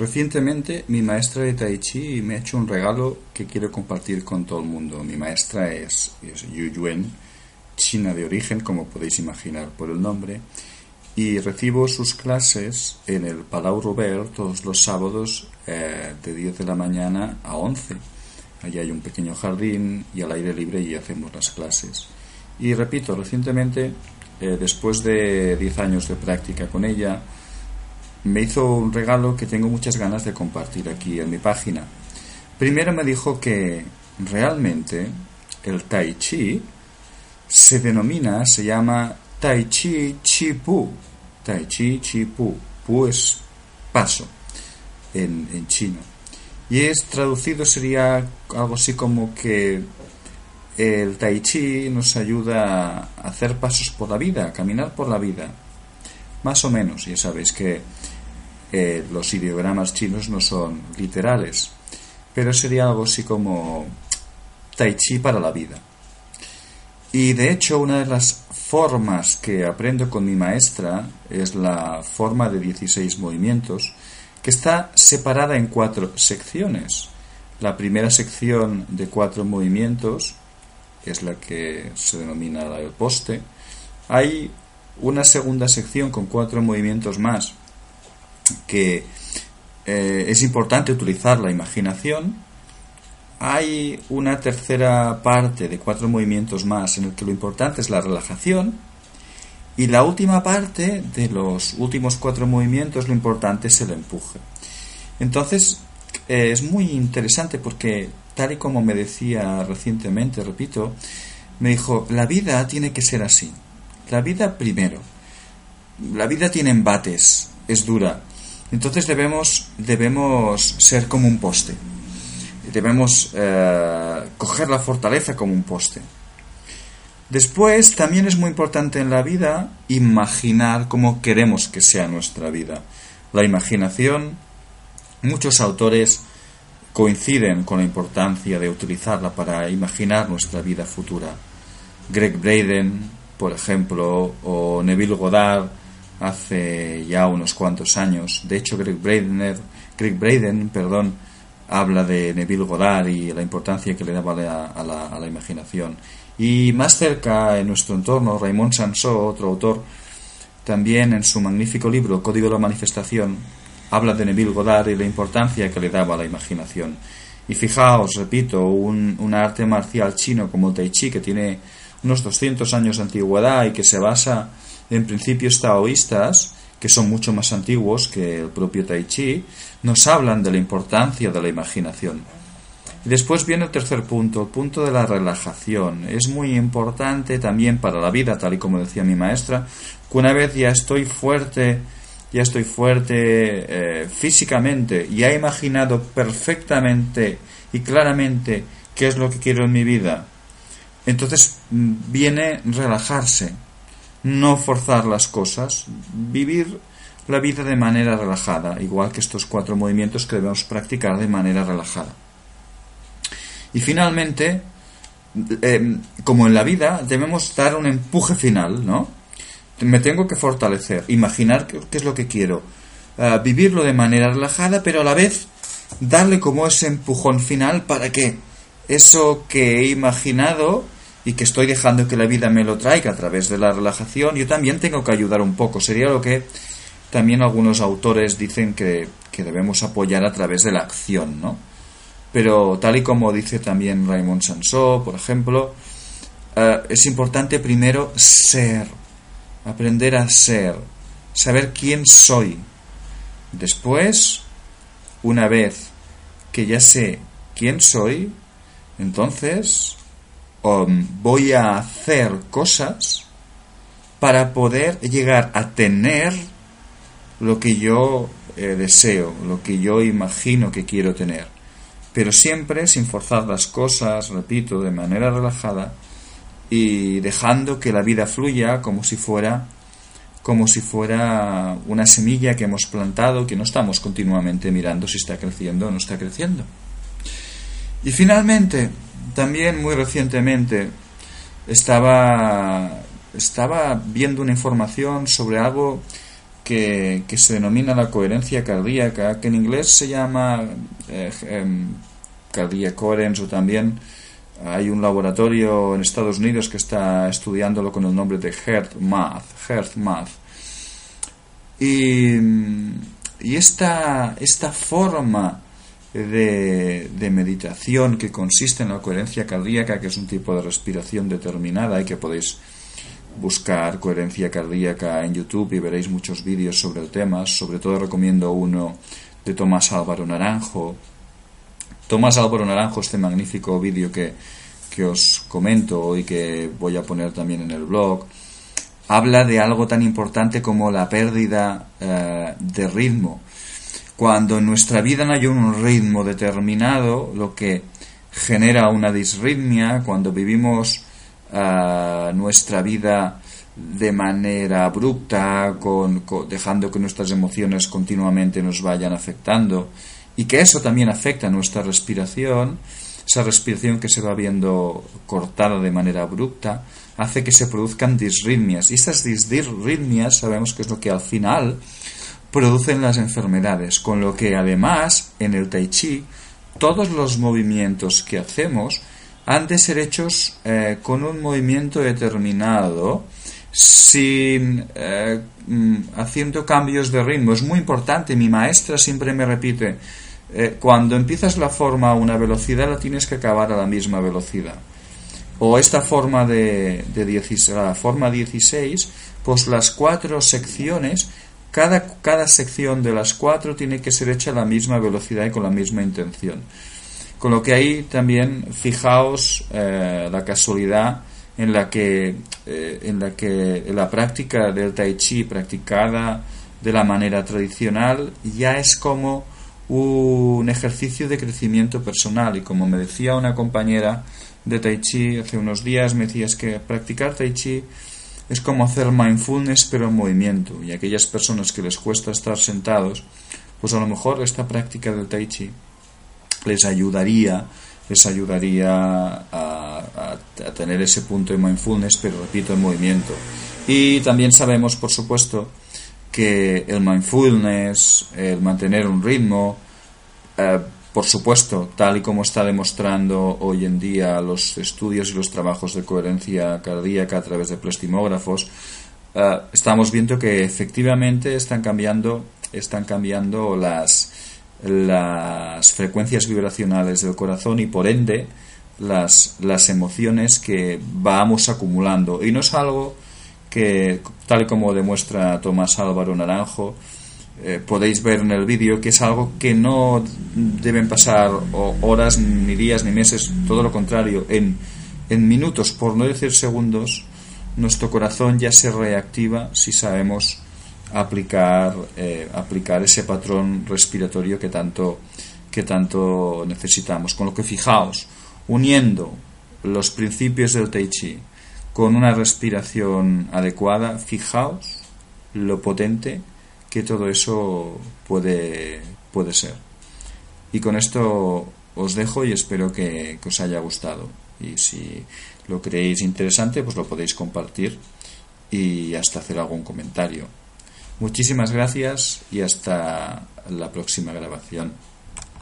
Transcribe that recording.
Recientemente mi maestra de Tai Chi me ha hecho un regalo que quiero compartir con todo el mundo. Mi maestra es, Yu Yuen, china de origen, como podéis imaginar por el nombre, y recibo sus clases en el Palau Robert todos los sábados eh, de 10 de la mañana a 11. Allí hay un pequeño jardín y al aire libre y hacemos las clases. Y repito, recientemente, eh, después de 10 años de práctica con ella, me hizo un regalo que tengo muchas ganas de compartir aquí en mi página. Primero me dijo que realmente el tai chi se denomina, se llama tai chi chi pu. Tai chi chi pu. Pu es paso en, en chino. Y es traducido sería algo así como que el tai chi nos ayuda a hacer pasos por la vida, a caminar por la vida. Más o menos, ya sabéis que eh, los ideogramas chinos no son literales, pero sería algo así como tai chi para la vida. Y de hecho una de las formas que aprendo con mi maestra es la forma de 16 movimientos, que está separada en cuatro secciones. La primera sección de cuatro movimientos es la que se denomina el poste. Hay una segunda sección con cuatro movimientos más que eh, es importante utilizar la imaginación. Hay una tercera parte de cuatro movimientos más en el que lo importante es la relajación. Y la última parte de los últimos cuatro movimientos lo importante es el empuje. Entonces eh, es muy interesante porque tal y como me decía recientemente, repito, me dijo, la vida tiene que ser así. La vida primero. La vida tiene embates, es dura, entonces debemos, debemos ser como un poste. Debemos eh, coger la fortaleza como un poste. Después, también es muy importante en la vida imaginar cómo queremos que sea nuestra vida. La imaginación, muchos autores coinciden con la importancia de utilizarla para imaginar nuestra vida futura. Greg Braden, por ejemplo, o Neville Goddard, hace ya unos cuantos años. De hecho, Greg Braden, Greg Braden perdón, habla de Neville Goddard y la importancia que le daba a la, a la imaginación. Y más cerca, en nuestro entorno, Raymond Sansó, otro autor, también en su magnífico libro Código de la Manifestación, habla de Neville Goddard y la importancia que le daba a la imaginación. Y fijaos, repito, un, un arte marcial chino como el Tai Chi, que tiene unos 200 años de antigüedad y que se basa en principios taoístas, que son mucho más antiguos que el propio Tai Chi, nos hablan de la importancia de la imaginación. Y después viene el tercer punto, el punto de la relajación. Es muy importante también para la vida, tal y como decía mi maestra, que una vez ya estoy fuerte, ya estoy fuerte eh, físicamente, y he imaginado perfectamente y claramente qué es lo que quiero en mi vida, entonces mm, viene relajarse, no forzar las cosas, vivir la vida de manera relajada, igual que estos cuatro movimientos que debemos practicar de manera relajada. Y finalmente, em, como en la vida, debemos dar un empuje final, ¿no? Me tengo que fortalecer, imaginar qué, es lo que quiero, eh, vivirlo de manera relajada, pero a la vez darle como ese empujón final para que eso que he imaginado y que estoy dejando que la vida me lo traiga a través de la relajación, yo también tengo que ayudar un poco. Sería lo que también algunos autores dicen que, debemos apoyar a través de la acción, ¿no? Pero tal y como dice también Raymond Sansó, por ejemplo, eh, es importante primero ser, aprender a ser, saber quién soy. Después, una vez que ya sé quién soy, entonces Um, voy a hacer cosas para poder llegar a tener lo que yo eh, deseo, lo que yo imagino que quiero tener. Pero siempre sin forzar las cosas, repito, de manera relajada y dejando que la vida fluya como si fuera como si fuera una semilla que hemos plantado que no estamos continuamente mirando si está creciendo o no está creciendo. Y finalmente, también muy recientemente estaba, estaba viendo una información sobre algo que, se denomina la coherencia cardíaca, que en inglés se llama eh, em, cardiac coherence o también hay un laboratorio en Estados Unidos que está estudiándolo con el nombre de Heart Math. Heart Math. Y, y esta, esta forma de, meditación que consiste en la coherencia cardíaca, que es un tipo de respiración determinada y que podéis buscar coherencia cardíaca en YouTube y veréis muchos vídeos sobre el tema. Sobre todo recomiendo uno de Tomás Álvaro Naranjo, Tomás Álvaro Naranjo, este magnífico vídeo que, os comento y que voy a poner también en el blog, habla de algo tan importante como la pérdida eh, de ritmo. Cuando en nuestra vida no hay un ritmo determinado, lo que genera una disritmia, cuando vivimos eh, nuestra vida de manera abrupta, dejando que nuestras emociones continuamente nos vayan afectando, y que eso también afecta a nuestra respiración, esa respiración que se va viendo cortada de manera abrupta, hace que se produzcan disritmias. Y estas disritmias sabemos que es lo que al final producen las enfermedades, con lo que además en el tai chi todos los movimientos que hacemos han de ser hechos eh, con un movimiento determinado, sin eh, mm, haciendo cambios de ritmo. Es muy importante, mi maestra siempre me repite, eh, cuando empiezas la forma a una velocidad la tienes que acabar a la misma velocidad. O esta forma de, de la forma 16, pues las cuatro secciones, cada, cada sección de las cuatro tiene que ser hecha a la misma velocidad y con la misma intención. Con lo que ahí también fijaos eh, la casualidad en la que eh, en la que la práctica del tai chi practicada de la manera tradicional ya es como un ejercicio de crecimiento personal y como me decía una compañera de Tai Chi hace unos días, me decía es que practicar Tai Chi es como hacer mindfulness pero en movimiento. Y aquellas personas que les cuesta estar sentados, pues a lo mejor esta práctica del Tai Chi les ayudaría les ayudaría a, tener ese punto de mindfulness pero repito en movimiento. Y también sabemos por supuesto que el mindfulness, el mantener un ritmo, eh, por supuesto, tal y como está demostrando hoy en día los estudios y los trabajos de coherencia cardíaca a través de plastimógrafos, eh, estamos viendo que efectivamente están cambiando, están cambiando las, las frecuencias vibracionales del corazón y por ende las, las emociones que vamos acumulando. Y no es algo que, tal como demuestra Tomás Álvaro Naranjo, eh, podéis ver en el vídeo que es algo que no deben pasar horas, ni días, ni meses, todo lo contrario, en, en minutos, por no decir segundos, nuestro corazón ya se reactiva si sabemos aplicar, eh, aplicar ese patrón respiratorio que tanto, que tanto necesitamos. Con lo que fijaos, uniendo los principios del Tai Chi, con una respiración adecuada, fijaos lo potente que todo eso puede, puede ser. Y con esto os dejo y espero que, que, os haya gustado. Y si lo creéis interesante, pues lo podéis compartir y hasta hacer algún comentario. Muchísimas gracias y hasta la próxima grabación.